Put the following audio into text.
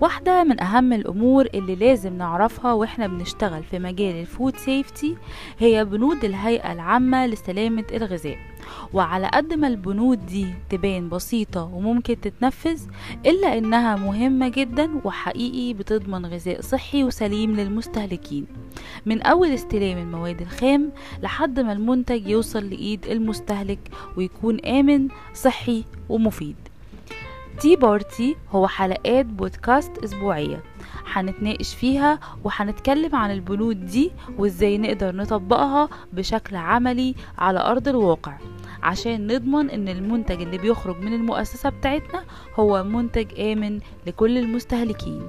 واحدة من أهم الأمور اللي لازم نعرفها وإحنا بنشتغل في مجال الفود سيفتي هي بنود الهيئة العامة لسلامة الغذاء. وعلى قد ما البنود دي تبان بسيطة وممكن تتنفذ إلا إنها مهمة جدا وحقيقي بتضمن غذاء صحي وسليم للمستهلكين. من أول استلام المواد الخام لحد ما المنتج يوصل لإيد المستهلك ويكون آمن صحي ومفيد. Tea Party هو حلقات بودكاست أسبوعية. هنتناقش فيها وهنتكلم عن البنود دي وإزاي نقدر نطبقها بشكل عملي على أرض الواقع. عشان نضمن إن المنتج اللي بيخرج من المؤسسة بتاعتنا هو منتج آمن لكل المستهلكين.